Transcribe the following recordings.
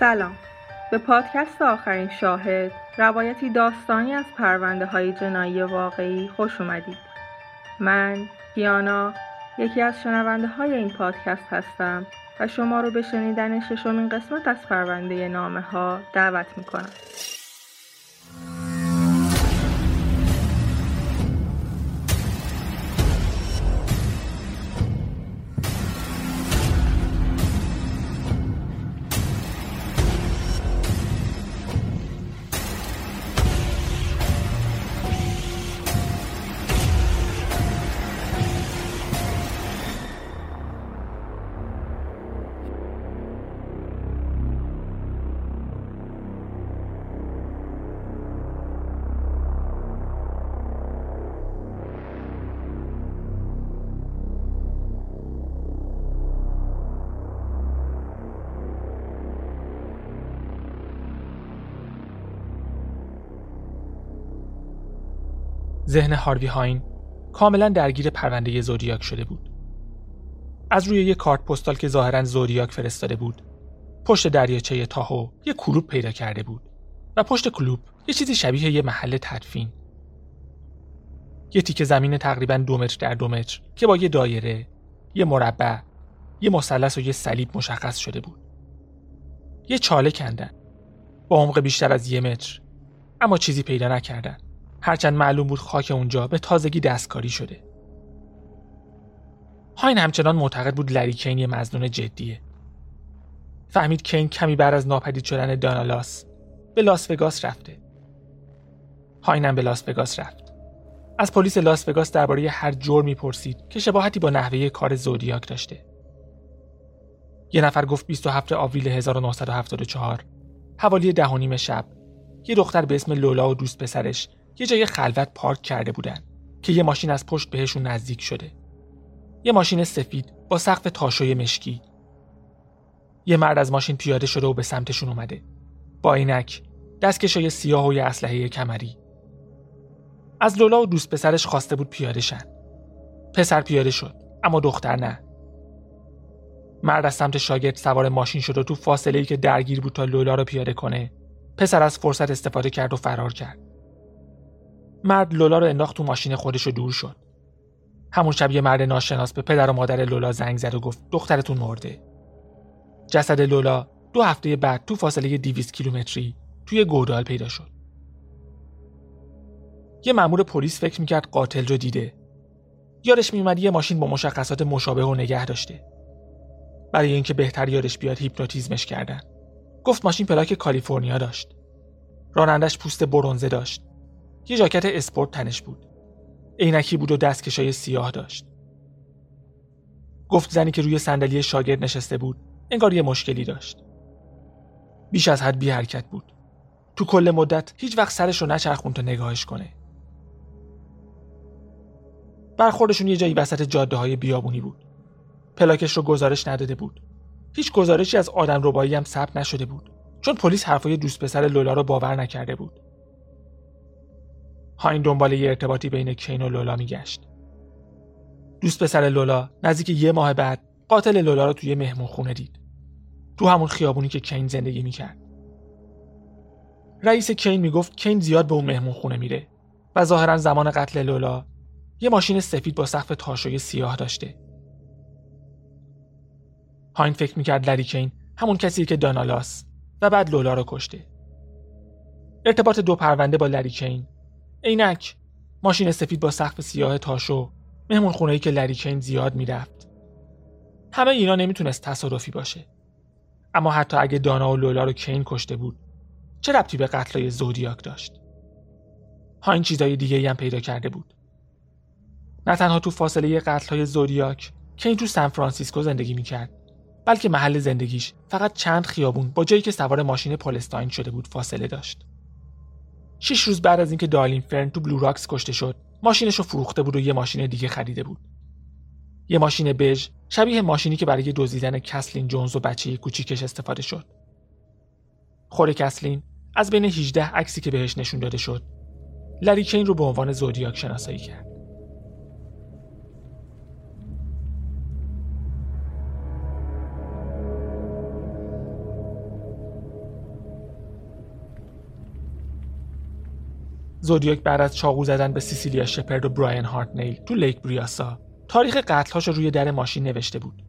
سلام. به پادکست آخرین شاهد روایتی داستانی از پرونده های جنایی واقعی خوش اومدید. من کیانا یکی از شنونده های این پادکست هستم و شما رو به شنیدن ششمین قسمت از پرونده نامه ها دعوت می‌کنم. ذهن هاروی هاین کاملا درگیر پرونده زودیاک شده بود. از روی یک کارت پستال که ظاهرا زودیاک فرستاده بود، پشت دریاچه تاهو یک کلوب پیدا کرده بود و پشت کلوب یه چیزی شبیه یه محل تدفین. یه تیکه زمین تقریبا دو متر در دو متر که با یه دایره، یه مربع، یه مثلث و یه صلیب مشخص شده بود. یه چاله کندن با عمق بیشتر از یه متر اما چیزی پیدا نکردن. هرچند معلوم بود خاک اونجا به تازگی دستکاری شده. هاین همچنان معتقد بود لری کین یه مزنون جدیه. فهمید کین کمی بعد از ناپدید شدن دانالاس به لاس وگاس رفته. هاینم به لاس وگاس رفت. از پلیس لاس وگاس درباره هر جرمی پرسید که شباهتی با نحوه کار زودیاک داشته. یه نفر گفت 27 آوریل 1974 حوالی ده و نیم شب یه دختر به اسم لولا و دوست پسرش یه جای خلوت پارک کرده بودن که یه ماشین از پشت بهشون نزدیک شده. یه ماشین سفید با سقف تاشوی مشکی. یه مرد از ماشین پیاده شده و به سمتشون اومده. با عینک، دستکشای سیاه و یه اسلحه کمری. از لولا و دوست پسرش خواسته بود پیاده شن. پسر پیاده شد، اما دختر نه. مرد از سمت شاگرد سوار ماشین شد و تو فاصله ای که درگیر بود تا لولا رو پیاده کنه، پسر از فرصت استفاده کرد و فرار کرد. مرد لولا رو انداخت تو ماشین خودش و دور شد. همون شب یه مرد ناشناس به پدر و مادر لولا زنگ زد و گفت دخترتون مرده. جسد لولا دو هفته بعد تو فاصله 200 کیلومتری توی گودال پیدا شد. یه مأمور پلیس فکر می‌کرد قاتل رو دیده. یادش میومد یه ماشین با مشخصات مشابه رو نگه داشته. برای اینکه بهتر یادش بیاد هیپنوتیزمش کردن. گفت ماشین پلاک کالیفرنیا داشت. رانندش پوست برونزه داشت. یه ژاکت اسپورت تنش بود. عینکی بود و دستکشای سیاه داشت. گفت زنی که روی صندلی شاگرد نشسته بود انگار یه مشکلی داشت. بیش از حد بی حرکت بود. تو کل مدت هیچ وقت سرش رو نچرخون تا نگاهش کنه. برخوردشون یه جایی وسط جاده های بیابونی بود. پلاکش رو گزارش نداده بود. هیچ گزارشی از آدم ربایی هم ثبت نشده بود. چون پلیس حرفای دوست پسر لولا رو باور نکرده بود. هاین دنبال یه ارتباطی بین کین و لولا میگشت. دوست پسر لولا نزدیک یه ماه بعد قاتل لولا رو توی مهمون خونه دید. تو همون خیابونی که کین زندگی می‌کرد. رئیس کین می‌گفت کین زیاد به اون مهمون خونه میره و ظاهرا زمان قتل لولا یه ماشین سفید با سقف تاشوی سیاه داشته. هاین فکر می‌کرد لری کین همون کسی که دانالاس و بعد لولا رو کشته. ارتباط دو پرونده با لری کین عینک. ماشین سفید با سقف سیاه تاشو مهمون خونه که لری کین زیاد می‌رفت. همه اینا نمی‌تونست تصادفی باشه. اما حتی اگه دانا و لولا رو کین کشته بود چه ربطی به قتلای زودیاک داشت؟ ها این چیزای دیگه هم پیدا کرده بود. نه تنها تو فاصله قتلهای زودیاک کین تو سان فرانسیسکو زندگی می‌کرد بلکه محل زندگیش فقط چند خیابون با جایی که سوار ماشین پالستاین شده بود فاصله داشت. شش روز بعد از اینکه دالین فرن تو بلو راکس کشته شد ماشینش رو فروخته بود و یه ماشین دیگه خریده بود. یه ماشین بژ شبیه ماشینی که برای دزدیدن کسلین جونز و بچه کوچیکش استفاده شد. خور کسلین از بین 18 عکسی که بهش نشون داده شد لری کین رو به عنوان زودیاک شناسایی کرد. زودیاک بعد از چاقو زدن به سیسیلیا شپرد و براین هارتنیل تو لیک بریاسا تاریخ قتلهاش رو روی در ماشین نوشته بود.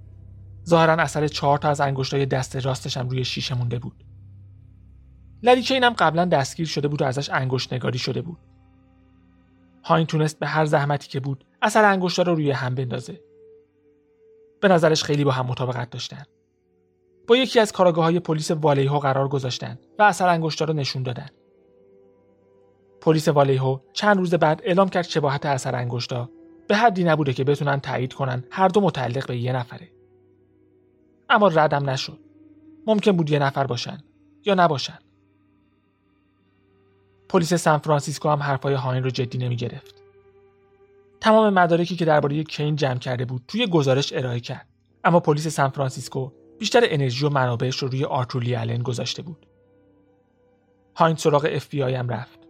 ظاهرا اثر چهار تا از انگشتای دست راستش هم روی شیشه مونده بود. لری هم قبلا دستگیر شده بود و ازش انگشت نگاری شده بود. هاین تونست به هر زحمتی که بود اثر انگشتا رو روی هم بندازه. به نظرش خیلی با هم مطابقت داشتن. با یکی از کاراگاه های پلیس والیهو قرار گذاشتن و اثر انگشتا رو نشون دادن. پلیس والیهو چند روز بعد اعلام کرد شباهت اثر انگشتا به حدی نبوده که بتونن تایید کنن هر دو متعلق به یه نفره. اما ردم نشد. ممکن بود یه نفر باشن یا نباشن. پلیس سان فرانسیسکو هم حرفای هاین رو جدی نمی گرفت. تمام مدارکی که درباره کین جمع کرده بود توی گزارش ارائه کرد. اما پلیس سان فرانسیسکو بیشتر انرژی و منابعش رو روی آرتور لی آلن گذاشته بود. هاین سراغ اف بی آی هم رفت.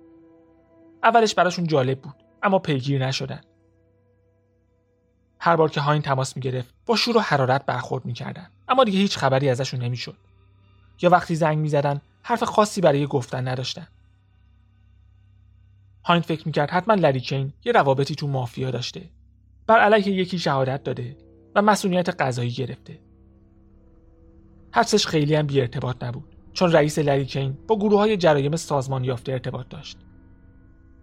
اولش براشون جالب بود اما پیگیر نشدن. هر بار که هاین تماس می‌گرفت با شور و حرارت برخورد می‌کردن. اما دیگه هیچ خبری ازشون نمی‌شد. یا وقتی زنگ می‌زدن حرف خاصی برای گفتن نداشتن. هاین فکر می‌کرد حتما لریکین یه روابطی تو مافیا داشته. بر علیه یکی شهادت داده و مسئولیت قضایی گرفته. حدسش خیلی هم بی ارتباط نبود چون رئیس لریکین با گروه های جرایم سازمان یافته ارتباط داشت.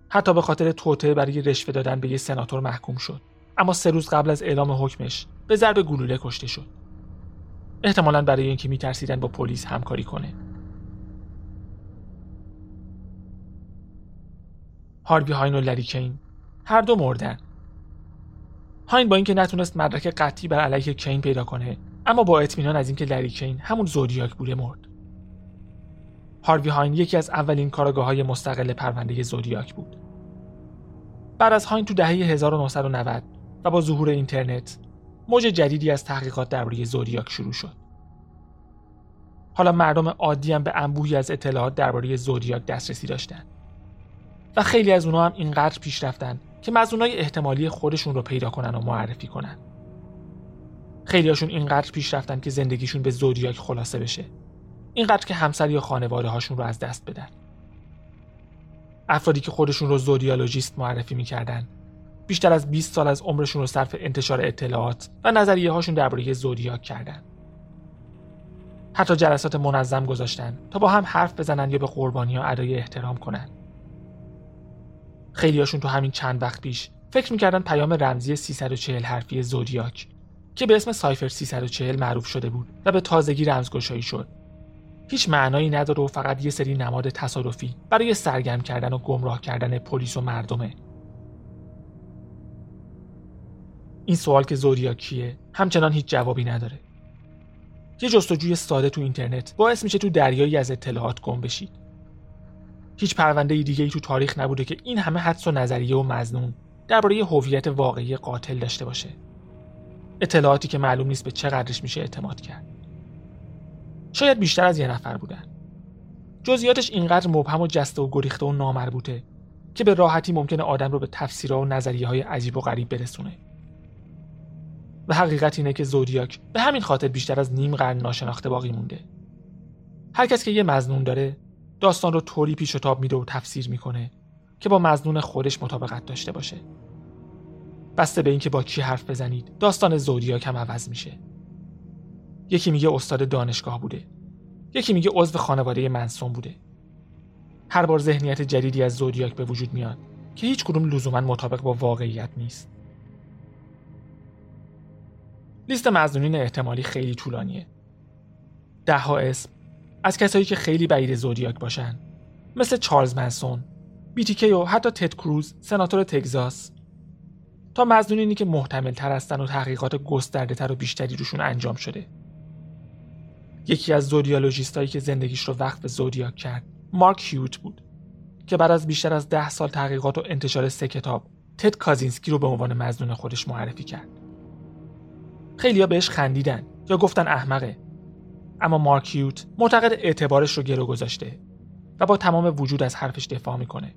حتی به خاطر توطعه برای رشوه دادن به یه سناتور محکوم شد. اما سه روز قبل از اعلام حکمش به ضرب گلوله کشته شد. احتمالا برای اینکه میترسیدن با پلیس همکاری کنه. هاروی هاین و لری هر دو مردن. هاین با اینکه نتونست مدرک قطعی بر علیه کین پیدا کنه اما با اطمینان از اینکه لری کین همون زودیاک بوده مرد. هاروی هاین یکی از اولین کارگاه های مستقل پرونده زودیاک بود. بعد از هاین تو دهه 1990 و با ظهور اینترنت موج جدیدی از تحقیقات درباره زودیاک شروع شد. حالا مردم عادی هم به انبوهی از اطلاعات درباره زودیاک دسترسی داشتند و خیلی از اونها هم اینقدر پیش رفتن که مزنونای احتمالی خودشون رو پیدا کنن و معرفی کنن. خیلی هاشون اینقدر پیش رفتن که زندگیشون به زودیاک خلاصه بشه. اینقدر که همسر یا خانواده هاشون رو از دست بدن. افرادی که خودشون رو زودیالوجیست معرفی می‌کردن. بیشتر از 20 سال از عمرشون رو صرف انتشار اطلاعات و نظریه هاشون درباره زودیاک کردن. حتی جلسات منظم گذاشتن تا با هم حرف بزنن یا به قربانی ها ادای احترام کنن. خیلیاشون تو همین چند وقت پیش فکر می‌کردن پیام رمزی 340 حرفی زودیاک که به اسم سایفر 340 معروف شده بود و به تازگی رمزگشایی شد. هیچ معنایی نداره و فقط یه سری نماد تصادفی برای سرگرم کردن و گمراه کردن پلیس و مردمه. این سوال که زودیاکیه همچنان هیچ جوابی نداره. یه جستجوی ساده تو اینترنت باعث میشه تو دریایی از اطلاعات گم بشید. هیچ پرونده دیگه ای تو تاریخ نبوده که این همه حدس و نظریه و مزنون درباره هویت واقعی قاتل داشته باشه. اطلاعاتی که معلوم نیست به چقدرش میشه اعتماد کرد. شاید بیشتر از یه نفر بودن. جزئیاتش اینقدر مبهم و جسته و گریخته و نامربوطه که به راحتی ممکنه آدم رو به تفسیرها و نظریه های عجیب و غریب برسونه. و حقیقت اینه که زودیاک به همین خاطر بیشتر از نیم قرن ناشناخته باقی مونده. هر کس که یه مزنون داره داستان رو طوری پیش و تاب میده و تفسیر می‌کنه که با مزنون خودش مطابقت داشته باشه. بسته به اینکه با کی حرف بزنید داستان زودیاک هم عوض میشه. یکی میگه استاد دانشگاه بوده. یکی میگه عضو خانواده منسون بوده. هر بار ذهنیت جدیدی از زودیاک به وجود میاد که هیچ کدوم لزوما مطابق با واقعیت نیست. لیست مزنونین احتمالی خیلی طولانیه. ها اسم از کسایی که خیلی بعید زودیاک باشن. مثل چارلز منسون بیتیکی و حتی تد کروز سناتور تگزاس. تا مزنونینی که محتمل تر هستن و تحقیقات گسترده تر و بیشتری روشون انجام شده. یکی از زودیالوژیستایی که زندگیش رو وقف به زودیاک کرد مارک هیوت بود که بعد از بیشتر از ده سال تحقیقات و انتشار سه کتاب تد کازینسکی رو به عنوان مزنون خودش معرفی کرد. خیلیا بهش خندیدن یا گفتن احمقه. اما مارک هیوت معتقد اعتبارش رو گرو گذاشته و با تمام وجود از حرفش دفاع می‌کنه.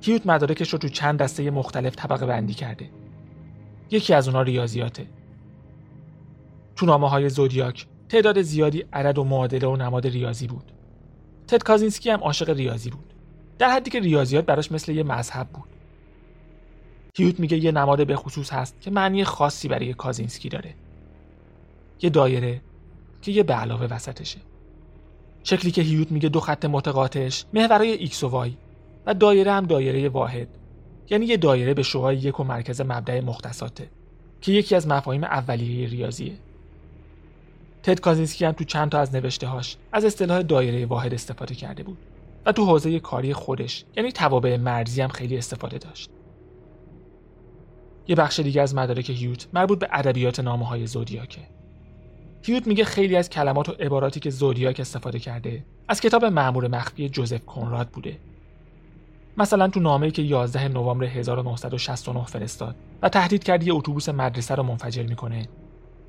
هیوت مدارکش رو تو چند دسته مختلف طبقه بندی کرده. یکی از اونا ریاضیاته. تو نامه های زودیاک تعداد زیادی عدد و معادله و نماد ریاضی بود. تد کازینسکی هم عاشق ریاضی بود. در حدی که ریاضیات براش مثل یه مذهب بود. هیوت میگه یه نماد به خصوص هست که معنی خاصی برای کازینسکی داره. یه دایره که یه به علاوه وسطشه. شکلی که هیوت میگه دو خط متقاطعش محورای X و Y و دایره هم دایره واحد. یعنی یه دایره به شعاع یک و مرکز مبدأ مختصاته که یکی از مفاهیم اولیه ریاضیه. تد کازینسکی هم تو چند تا از نوشته هاش از اصطلاح دایره واحد استفاده کرده بود و تو حوزه کاری خودش یعنی توابع مرزی هم خیلی استفاده داشت. یه بخش دیگه از مدارک هیوت مربوط به ادبیات نامه های زودیاکه. هیوت میگه خیلی از کلمات و عباراتی که زودیاک استفاده کرده از کتاب معمور مخفی جوزف کنراد بوده. مثلا تو نامه‌ای که 11 نوامبر 1969 فرستاد و تهدید کرد یه اتوبوس مدرسه رو منفجر می‌کنه.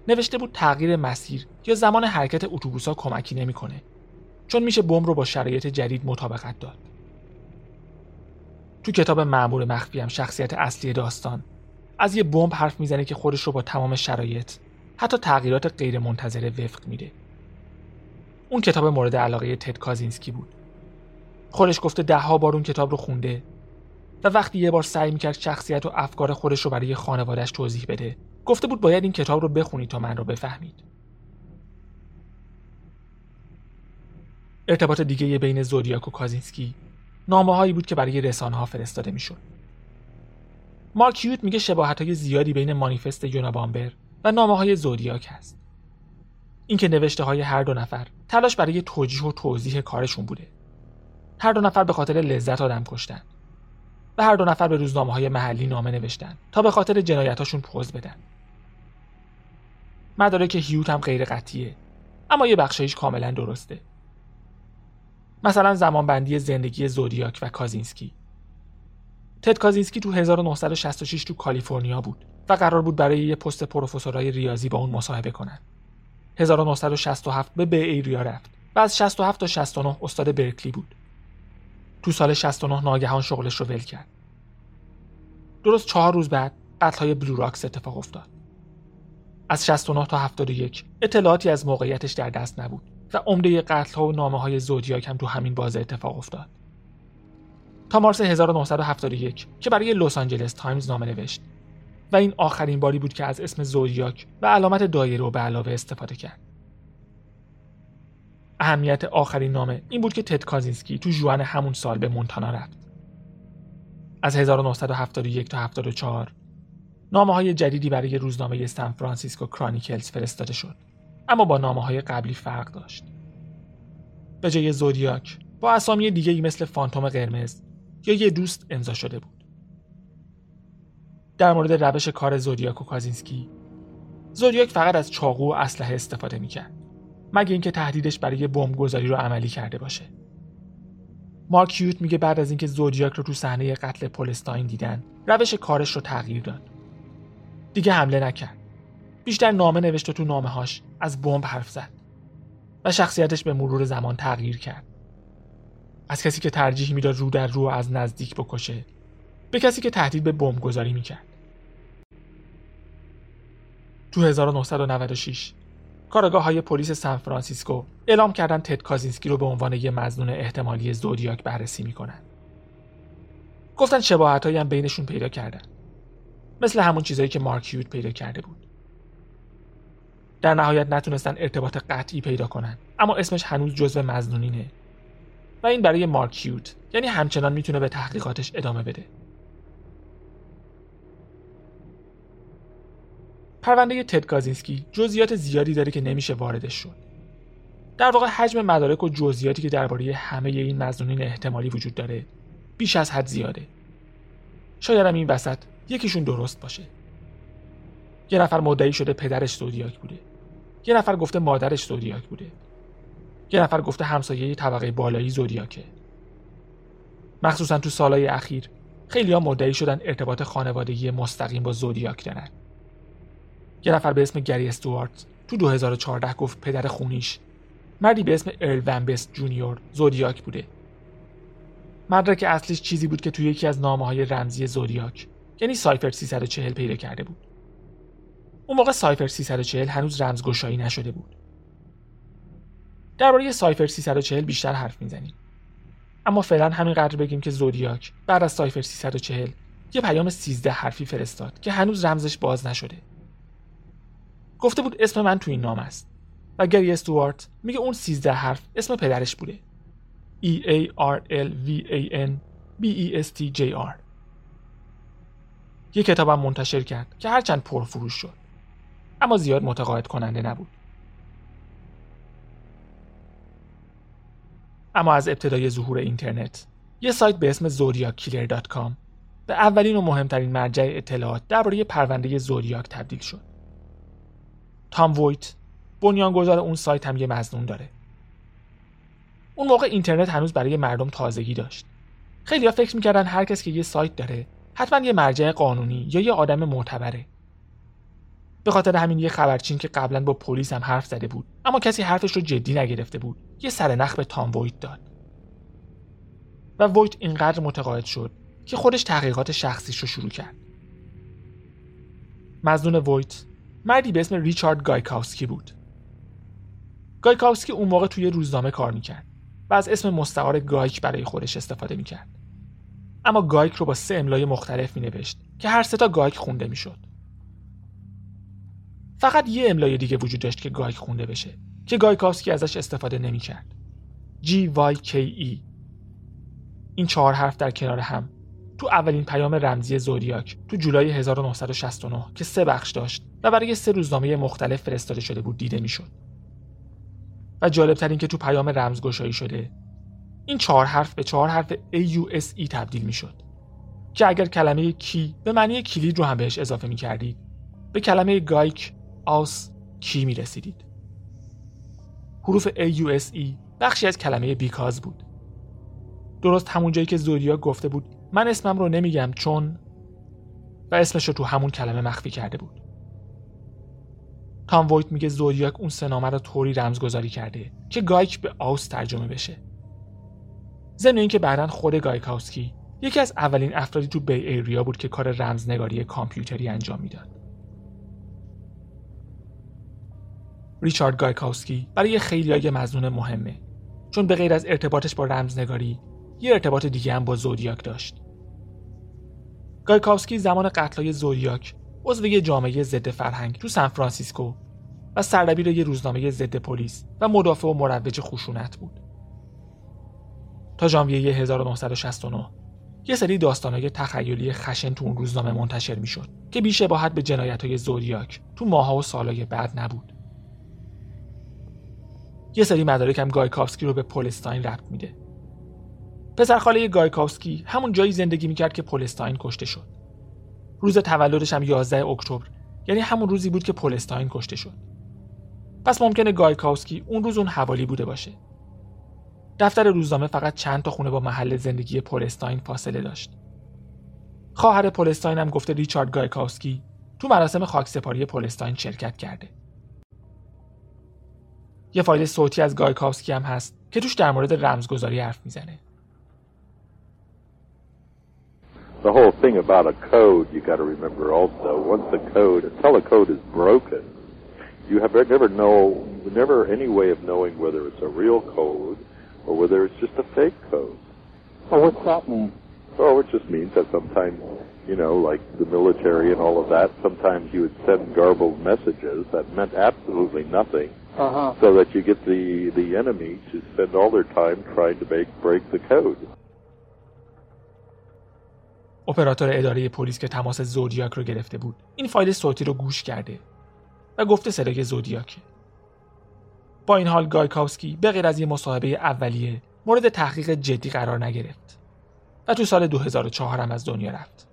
نوشته بود تغییر مسیر یا زمان حرکت اتوبوس‌ها کمکی نمی‌کنه چون میشه بمب رو با شرایط جدید مطابقت داد. تو کتاب معمور مخفی هم شخصیت اصلی داستان از یه بمب حرف می‌زنه که خودش رو با تمام شرایط حتی تغییرات غیر منتظره وفق میده. اون کتاب مورد علاقه تد کازینسکی بود. خودش گفته دهها بار اون کتاب رو خونده و وقتی یه بار سعی می‌کرد شخصیت و افکار خودش رو برای خانوادش توضیح بده گفته بود باید این کتاب رو بخونید تا من رو بفهمید. ارتباط دیگه بین زودیاک و کازینسکی نامه هایی بود که برای رسانه ها فرستاده می‌شد. مارک هیوت میگه شباهت های زیادی بین مانیفست یونابامبر و نامه های زودیاک هست. اینکه نوشته های هر دو نفر تلاش برای توجیه و توضیح کارشون بوده. هر دو نفر به خاطر لذت آدم کشتن و هر دو نفر به روزنامه های محلی نامه نوشتن تا به خاطر جنایتاشون پوز بدن. مدارک هیوت هم غیر قطعیه. اما یه بخشایش کاملا درسته. مثلا زمانبندی زندگی زودیاک و کازینسکی. تد کازینسکی تو 1966 تو کالیفرنیا بود و قرار بود برای یه پست پروفسورای ریاضی با اون مصاحبه کنن. 1967 به بی ایریا رفت و از 67 تا 69 استاد برکلی بود. تو سال 69 ناگهان شغلش رو ول کرد. درست چهار روز بعد قتل های بلو راکس اتفاق افتاد. از 69 تا 71 اطلاعاتی از موقعیتش در دست نبود و عمده قتل ها و نامه های زودیاک هم تو همین بازه اتفاق افتاد. تا مارس 1971 که برای لس آنجلس تایمز نامه نوشت و این آخرین باری بود که از اسم زودیاک و علامت دایره و به علاوه استفاده کرد. اهمیت آخرین نامه این بود که تد کازینسکی تو جون همون سال به مونتانا رفت. از 1971 تا 74 نامه های جدیدی برای روزنامه سان فرانسیسکو کرانیکلز فرستاده شد اما با نامه های قبلی فرق داشت. به جای زودیاک با اسامی دیگه ای مثل فانتوم قرمز یا یه دوست امضا شده بود. در مورد روش کار زودیاک و کازینسکی زودیاک فقط از چاقو و اسلحه استفاده می‌کرد مگه اینکه تهدیدش برای بمبگذاری رو عملی کرده باشه. مارک هیوت میگه بعد از اینکه زودیاک رو تو صحنه قتل پولستاین دیدن روش کارش رو تغییر داد. دیگه حمله نکرد بیشتر نامه نوشت و تو نامه هاش از بمب حرف زد و شخصیتش به مرور زمان تغییر کرد از کسی که ترجیح می‌داد رو در رو از نزدیک بکشه به کسی که تهدید به بمبگذاری می‌کرد تو 1996 کارگاه های پلیس سان فرانسیسکو اعلام کردن تد کازینسکی رو به عنوان یه مزنون احتمالی زودیاک بررسی می‌کنن. گفتن شباهت هم بینشون پیدا کردن. مثل همون چیزایی که مارک هیوت پیدا کرده بود. در نهایت نتونستن ارتباط قطعی پیدا کنن اما اسمش هنوز جزو مزنونینه و این برای مارک هیوت یعنی همچنان می‌تونه به تحقیقاتش ادامه بده. پرونده تد کازینسکی جزئیات زیادی داره که نمیشه واردش شد در واقع حجم مدارک و جزئیاتی که درباره همه این مزنونین احتمالی وجود داره بیش از حد زیاده شاید این وسط یکیشون درست باشه. یه نفر مدعی شده پدرش زودیاک بوده. یه نفر گفته مادرش زودیاک بوده. یه نفر گفته همسایه طبقه بالایی زودیاکه. مخصوصا تو سالهای اخیر خیلی ها مدعی شدن ارتباط خانوادگی مستقیم با زودیاک دارن. یه نفر به اسم گری استوارت تو 2014 گفت پدر خونیش مردی به اسم ارل ونبست جونیور زودیاک بوده. مدرک اصلیش چیزی بود که توی یکی از نامه های رمزی زودیاک یعنی سایفر 340 پیدا کرده بود. اون موقع سایفر 340 هنوز رمزگشایی نشده بود. درباره سایفر 340 بیشتر حرف می‌زنیم. اما فعلا همینقدر بگیم که زودیاک بعد از سایفر 340 یه پیام 13 حرفی فرستاد که هنوز رمزش باز نشده. گفته بود اسم من تو این نام است و گری استوارت میگه اون 13 حرف اسم پدرش بوده. E A R L V A N B E S T J R. یه کتابم منتشر کرد که هرچند پرفروش شد اما زیاد متقاعد کننده نبود اما از ابتدای ظهور اینترنت یه سایت به اسم zodiackiller.com به اولین و مهمترین مرجع اطلاعات درباره پرونده زودیاک تبدیل شد. تام وویت بنیانگذار اون سایت هم یه مزنون داره. اون موقع اینترنت هنوز برای مردم تازگی داشت. خیلی ها فکر می‌کردن هر کس که یه سایت داره حتما یه مرجع قانونی یا یه آدم معتبره. به خاطر همین یه خبرچین که قبلا با پلیس هم حرف زده بود اما کسی حرفش رو جدی نگرفته بود. یه سرنخ به تام وویت داد. و وویت اینقدر متقاعد شد که خودش تحقیقات شخصیش رو شروع کرد. مظنون وویت مردی به اسم ریچارد گایکاوسکی بود. گایکاوسکی اون موقع توی روزنامه کار می‌کرد و از اسم مستعار گایک برای خودش استفاده می‌کرد. اما گایک رو با سه املای مختلف مینوشت که هر سه تا گایک خونده می‌شد فقط یه املای دیگه وجود داشت که گایک خونده بشه که گایکاوسکی ازش استفاده نمی‌کرد. G Y K E این چهار حرف در کنار هم تو اولین پیام رمزی زودیاک تو جولای 1969 که سه بخش داشت و برای سه روزنامه مختلف فرستاده شده بود دیده می‌شد. و جالبتر این که تو پیام رمزگشایی شده این چهار حرف به چهار حرف AUSE تبدیل می‌شد. که اگر کلمه کی به معنی کلید رو هم بهش اضافه می کردید به کلمه گایک آس کی می رسیدید حروف AUSE بخشی از کلمه بیکاز بود. درست همون جایی که زودیا گفته بود من اسمم رو نمیگم چون و اسمش رو تو همون کلمه مخفی کرده بود. تام وویت میگه زودیاک اون سه نامه رو طوری رمزگذاری کرده که گایک به آوس ترجمه بشه. ضمن اینکه بعدا خود گایکاوسکی یکی از اولین افرادی تو Bay Area بود که کار رمزنگاری کامپیوتری انجام می‌داد. ریچارد گایکاوسکی برای خیلی ها مظنون مهمه چون به غیر از ارتباطش با رمزنگاری یه ارتباط دیگه هم با زودیاک داشت. گایکاوسکی زمان قتلای زودیاک عضو یه جامعه ضد فرهنگ تو سان فرانسیسکو و سردبیر یه روزنامه ضد پلیس و مدافع و مروج خشونت بود. تا ژانویه 1969 یه سری داستانهای تخیلی خشن تو اون روزنامه منتشر می‌شد که بیشباهت به جنایت های زودیاک تو ماها و سالهای بعد نبود. یه سری مدارک هم گایکاوسکی رو به پولستاین ربط میده. پسرخاله گایکاوسکی همون جایی زندگی می‌کرد که پولستاین کشته شد. روز تولدش هم 11 اکتبر یعنی همون روزی بود که پولستاین کشته شد. پس ممکنه گایکاوسکی اون روز اون حوالی بوده باشه. دفتر روزنامه فقط چند تا خونه با محل زندگی پولستاین فاصله داشت خواهر پولستاین هم گفته ریچارد گایکاوسکی تو مراسم خاکسپاری پولستاین شرکت کرده یه فایل صوتی از گایکاوسکی هم هست که توش در مورد رمزگذاری حرف می‌زنه. The whole thing about a code you got to remember also once the code until a code is broken you have never know never any way of knowing whether it's a real code or whether it's just a fake code. Well, what's that mean? Oh, it just means that sometimes, you know, like the military and all of that, sometimes you would send garbled messages that meant absolutely nothing Uh-huh. so that you get the, the enemy to spend all their time trying to make, break the code. اپراتور اداره پلیس که تماس زودیاک رو گرفته بود این فایل صوتی رو گوش کرده و گفته صدای زودیاکه با این حال گایکاوسکی به غیر از یه مصاحبه اولیه مورد تحقیق جدی قرار نگرفت و تو سال 2004 هم از دنیا رفت.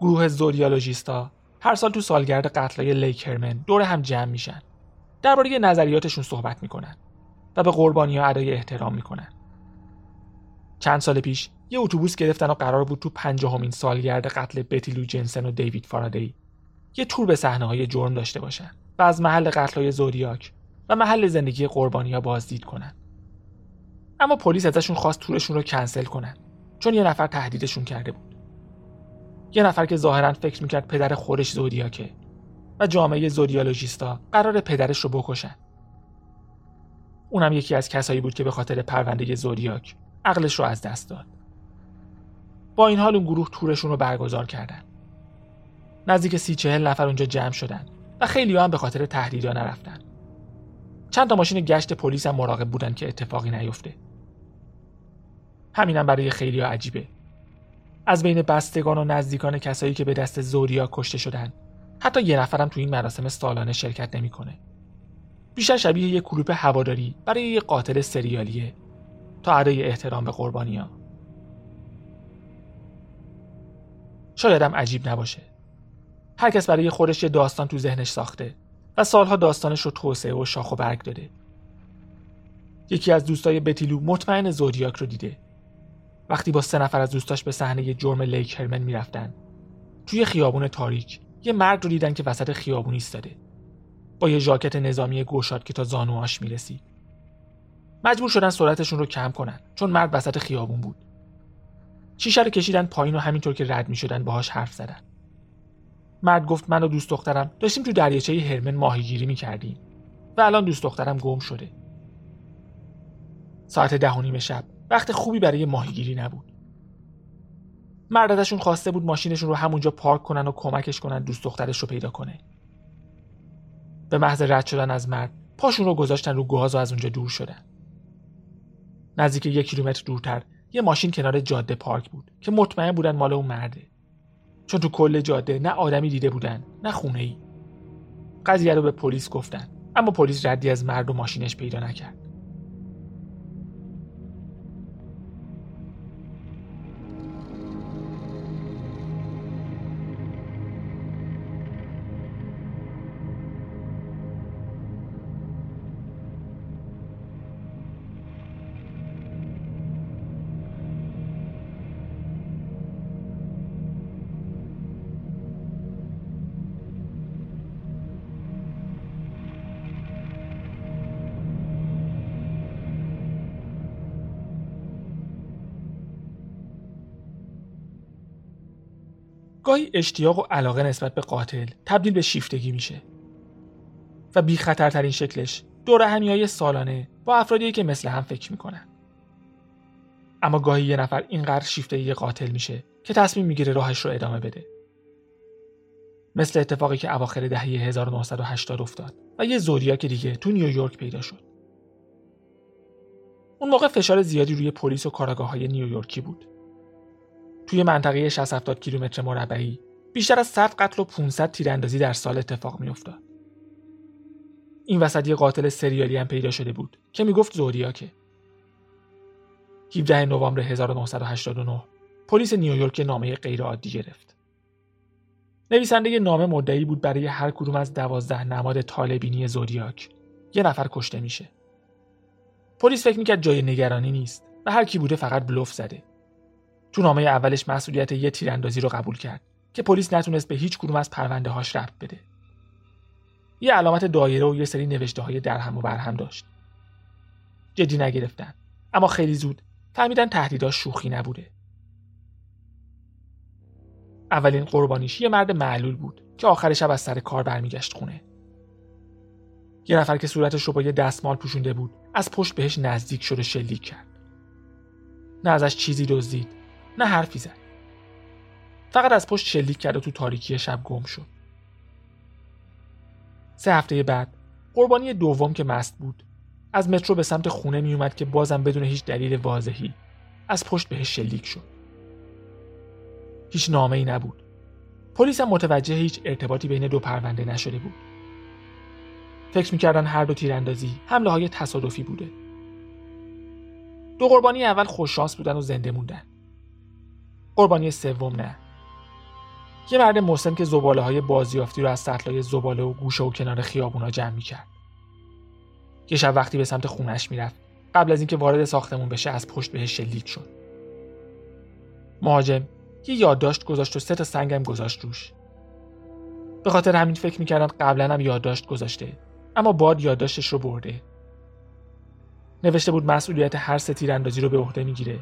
گروه زودیالوژیستا هر سال تو سالگرد قتلای لیکرمن دور هم جمع میشن. درباره نظریاتشون صحبت می‌کنن و به قربانی ها ادای احترام می‌کنن. چند سال پیش یه اتوبوس گرفتن و قرار بود تو پنجاهمین سالگرد قتل بتیلو جنسن و دیوید فارادی یه تور به صحنه های جرم داشته باشن و از محل قتل های زودیاک و محل زندگی قربانی ها بازدید کنن. اما پلیس ازشون خواست تورشون رو کنسل کنن چون یه نفر تهدیدشون کرده بود. یه نفر که ظاهرا فکر می‌کرد پدر خورش زودیاکه و جامعه زودیالوژیستا قرار پدرش رو بکشن. اونم یکی از کسایی بود که به خاطر پرونده زودیاک عقلش رو از دست داد. با این حال اون گروه تورشون رو برگزار کردن. نزدیک سی چهل نفر اونجا جمع شدن و خیلی هم به خاطر تهدیدا نرفتن. چند تا ماشین گشت پلیس هم مراقب بودن که اتفاقی نیفته. همینم برای خیلی ها عجیبه. از بین بستگان و نزدیکان کسایی که به دست زوریا کشته شدن حتی یه نفرم تو این مراسم سالانه شرکت نمی‌کنه. بیشتر شبیه یه کلوپ هواداری برای یه قاتل سریالیه تا ادای احترام به قربانیا. شایدم عجیب نباشه. هر کس برای خودش یه داستان تو ذهنش ساخته و سالها داستانش رو توسعه و شاخ و برگ داده. یکی از دوستای بتیلو مطمئن زودیاک رو دیده. وقتی با سه نفر از دوستاش به صحنه جرم لیک هرمن می‌رفتن توی خیابون تاریک یه مرد رو دیدن که وسط خیابون ایستاده با یه ژاکت نظامی گوشاد که تا زانوهاش می‌رسید مجبور شدن سرعتشون رو کم کنن چون مرد وسط خیابون بود شیشه رو کشیدن پایین و همینطور که رد می‌شدن باهاش حرف زدن مرد گفت من و دوست دخترم. داشتیم تو دریاچه هرمن ماهیگیری می‌کردیم. و الان دوست دخترم گم شده. ساعت ده و نیم شب. وقت خوبی برای ماهیگیری نبود. مرد ازشون خواسته بود ماشینشون رو همونجا پارک کنن و کمکش کنن دوست دخترش رو پیدا کنه. به محض رد شدن از مرد پاشون رو گذاشتن رو گاز و از اونجا دور شدن. نزدیک یک کیلومتر دورتر یه ماشین کنار جاده پارک بود که مطمئن بودن مال اون مرده. چون تو کل جاده نه آدمی دیده بودن نه خونه ای قضیه رو به پلیس گفتن اما پلیس ردی از مرد و ماشینش پیدا نکرد. گاهی اشتیاق و علاقه نسبت به قاتل تبدیل به شیفتگی میشه. و بی خطرترین شکلش دور های سالانه با افرادی که مثل هم فکر می‌کنن. اما گاهی یه نفر اینقدر شیفتگی قاتل میشه که تصمیم می‌گیره راهش رو ادامه بده. مثل اتفاقی که اواخر دهه 1980 افتاد و یه زودیاک دیگه تو نیویورک پیدا شد. اون موقع فشار زیادی روی پلیس و کاراگاه های نیویورکی بود. توی منطقه 60 70 کیلومتر مربعی بیشتر از 100 قتل و 500 تیراندازی در سال اتفاق میافتاد. این وسط یه قاتل سریالی هم پیدا شده بود که می‌گفت زودیاکه. 17 نوامبر 1989 پلیس نیویورک نامه غیرعادی گرفت. نویسنده نامه مدعی بود برای هر کدوم از دوازده نماد طالبینی زودیاک یه نفر کشته میشه. پلیس فکر می‌کرد جای نگرانی نیست و هر کی بوده فقط بلوف زده. تو نامه اولش مسئولیت یه تیراندازی رو قبول کرد که پلیس نتونست به هیچ کدوم از پرونده هاش ربط بده. یه علامت دایره و یه سری نوشته های درهم و برهم داشت. جدی نگرفتن اما خیلی زود فهمیدن تهدیداش شوخی نبوده. اولین قربانیش یه مرد معلول بود که آخر شب از سر کار برمیگشت خونه. یه نفر که صورتش رو با یه دستمال پوشونده بود از پشت بهش نزدیک شده شلیک کرد. نه ازش چیزی دزدید نه حرفی زد. فقط از پشت شلیک کرد و تو تاریکی شب گم شد. سه هفته بعد قربانی دوم که مست بود از مترو به سمت خونه می اومد که بازم بدون هیچ دلیل واضحی از پشت بهش شلیک شد. هیچ نامه ای نبود. پلیس هم متوجه هیچ ارتباطی بین دو پرونده نشده بود. فکر می‌کردن هر دو تیراندازی حمله های تصادفی بوده. دو قربانی اول خوششانس بودن و زنده موندن. قربانی سوم نه یه مرد مسلم که زباله های بازیافتی رو از سطلای زباله و گوشه و کنار خیابونا جمع می‌کرد. یه شب وقتی به سمت خونش می‌رفت قبل از اینکه وارد ساختمون بشه از پشت بهش شلیک شد. مهاجم یه یادداشت گذاشت و سه تا سنگم گذاشت روش. به خاطر همین فکر می‌کردن قبلا هم یادداشت گذاشته اما باد یادداشتش رو برده. نوشته بود مسئولیت هر سه تیراندازی رو به عهده می‌گیره.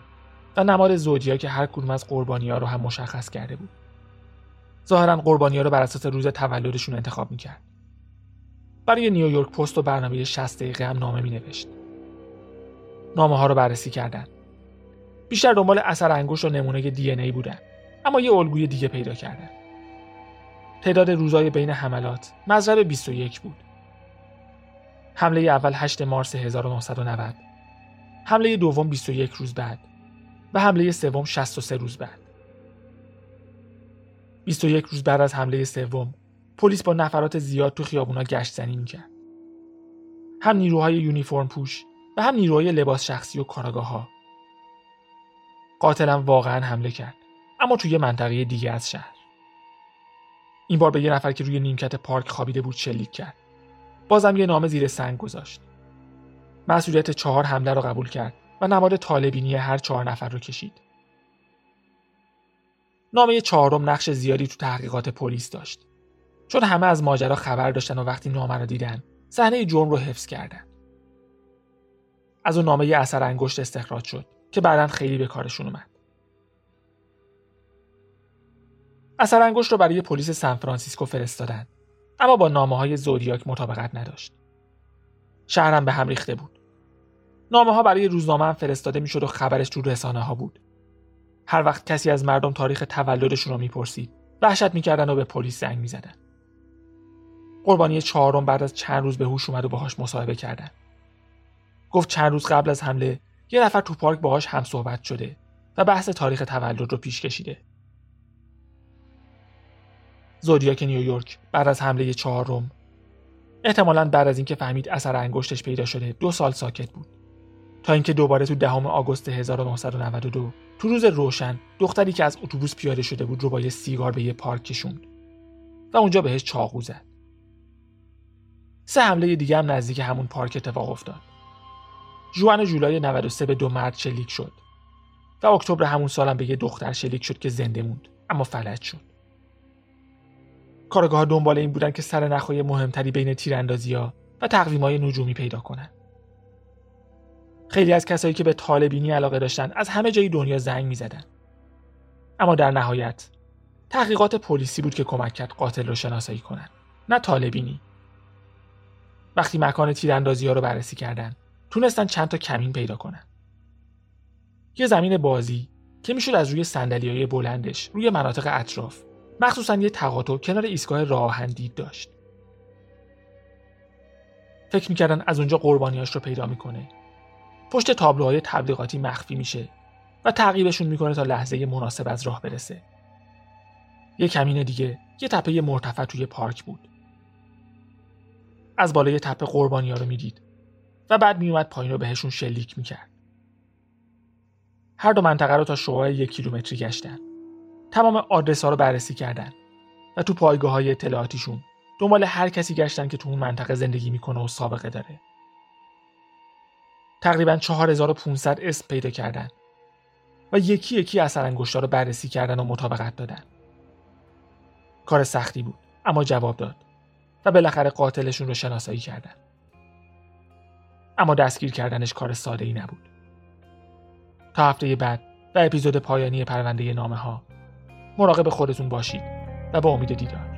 و نماد زودیا که هر کدوم از قربانی ها رو هم مشخص کرده بود ظاهرا قربانی ها رو بر اساس روز تولدشون انتخاب می‌کرد برای نیویورک پست و برنامه 60 دقیقه هم نامه می نوشت. نامه ها رو بررسی کردن. بیشتر دنبال اثر انگشت و نمونه دی ای بودن اما یه الگوی دیگه پیدا کردن. تعداد روزای بین حملات مضرب 21 بود. حمله اول 8 مارس 1990 حمله دوم 21 روز بعد و حمله سوم 63 روز بعد. 21 روز بعد از حمله سوم پلیس با نفرات زیاد تو خیابونا گشت زنی می‌کرد. هم نیروهای یونیفرم پوش و هم نیروهای لباس شخصی و کاراگاه ها قاتلم واقعا حمله کرد اما توی منطقه دیگه از شهر. این بار به یه نفر که روی نیمکت پارک خوابیده بود شلیک کرد. بازم یه نامه زیر سنگ گذاشت. مسئولیت چهار حمله رو قبول کرد. و نماد طالبینی هر چهار نفر رو کشید. نامه چهارم نقش زیادی تو تحقیقات پلیس داشت. چون همه از ماجرا خبر داشتن و وقتی نامه رو دیدن صحنه جرم رو حفظ کردن. از اون نامه یه اثر انگشت استخراج شد که بعدا خیلی به کارشون اومد. اثر انگشت رو برای پلیس سان فرانسیسکو فرستادن اما با نامه های زودیاک مطابقت نداشت. شهرم به هم ریخته بود. نامه ها برای روزنامه هم فرستاده می‌شد و خبرش تو رسانه ها بود. هر وقت کسی از مردم تاریخ تولدشون رو می‌پرسید وحشت می‌کردن و به پلیس زنگ می‌زدن. قربانی چهارم بعد از چند روز به هوش اومد و باهاش مصاحبه کردن. گفت چند روز قبل از حمله یه نفر تو پارک باهاش هم صحبت شده و بحث تاریخ تولد رو پیش کشیده. زودیاک نیویورک بعد از حمله چهارم احتمالا بعد از اینکه فهمید اثر انگشتش پیدا شده دو سال ساکت بود. تا اینکه دوباره تو دهم آگوست 1992 تو روز روشن دختری که از اتوبوس پیاده شده بود رو با یه سیگار به یه پارک کشوند و اونجا بهش چاقو زد سه حمله دیگه هم نزدیک همون پارک اتفاق افتاد. جوان جولای 93 به دو مرد شلیک شد و اکتبر همون سالم به یه دختر شلیک شد که زنده موند اما فلج شد. کارگاه دنبال این بودن که سر نخهای مهمتری بین تیراندازی ها و تقویم های نجومی پیدا کنن. خیلی از کسایی که به طالبینی علاقه داشتن از همه جای دنیا زنگ می زدن. اما در نهایت تحقیقات پلیسی بود که کمک کرد قاتل رو شناسایی کنن نه طالبینی. وقتی مکان تیراندازی ها رو بررسی کردن تونستن چند تا کمین پیدا کنن. یه زمین بازی که می‌شد از روی سندلی های بلندش روی مناطق اطراف مخصوصا یه تقاطع کنار ایستگاه راه دید داشت. فکر می‌کردن از اونجا قربانیاش رو پیدا می‌کنه. پشت تابلوهای تبلیغاتی مخفی میشه و تعقیبشون می‌کنه تا لحظه مناسب از راه برسه یه کمین دیگه یه تپه مرتفع توی پارک بود از بالای تپه قربانی ها رو می‌دید و بعد میومد پایین رو بهشون شلیک می‌کرد. هر دو منطقه رو تا شعاع یک کیلومتری گشتن. تمام آدرس ها رو بررسی کردن و تو پایگاه های اطلاعاتیشون دنبال هر کسی گشتن که تو اون منطقه زندگی می‌کنه و سابقه داره. تقریبا 4500 اسم پیدا کردن و یکی یکی اثر انگشتا رو بررسی کردن و مطابقت دادن. کار سختی بود اما جواب داد. و بالاخره قاتلشون رو شناسایی کردن. اما دستگیر کردنش کار ساده ای نبود. تا هفته بعد و اپیزود پایانی پرونده نامه ها مراقب خودتون باشید و با امید دیدار.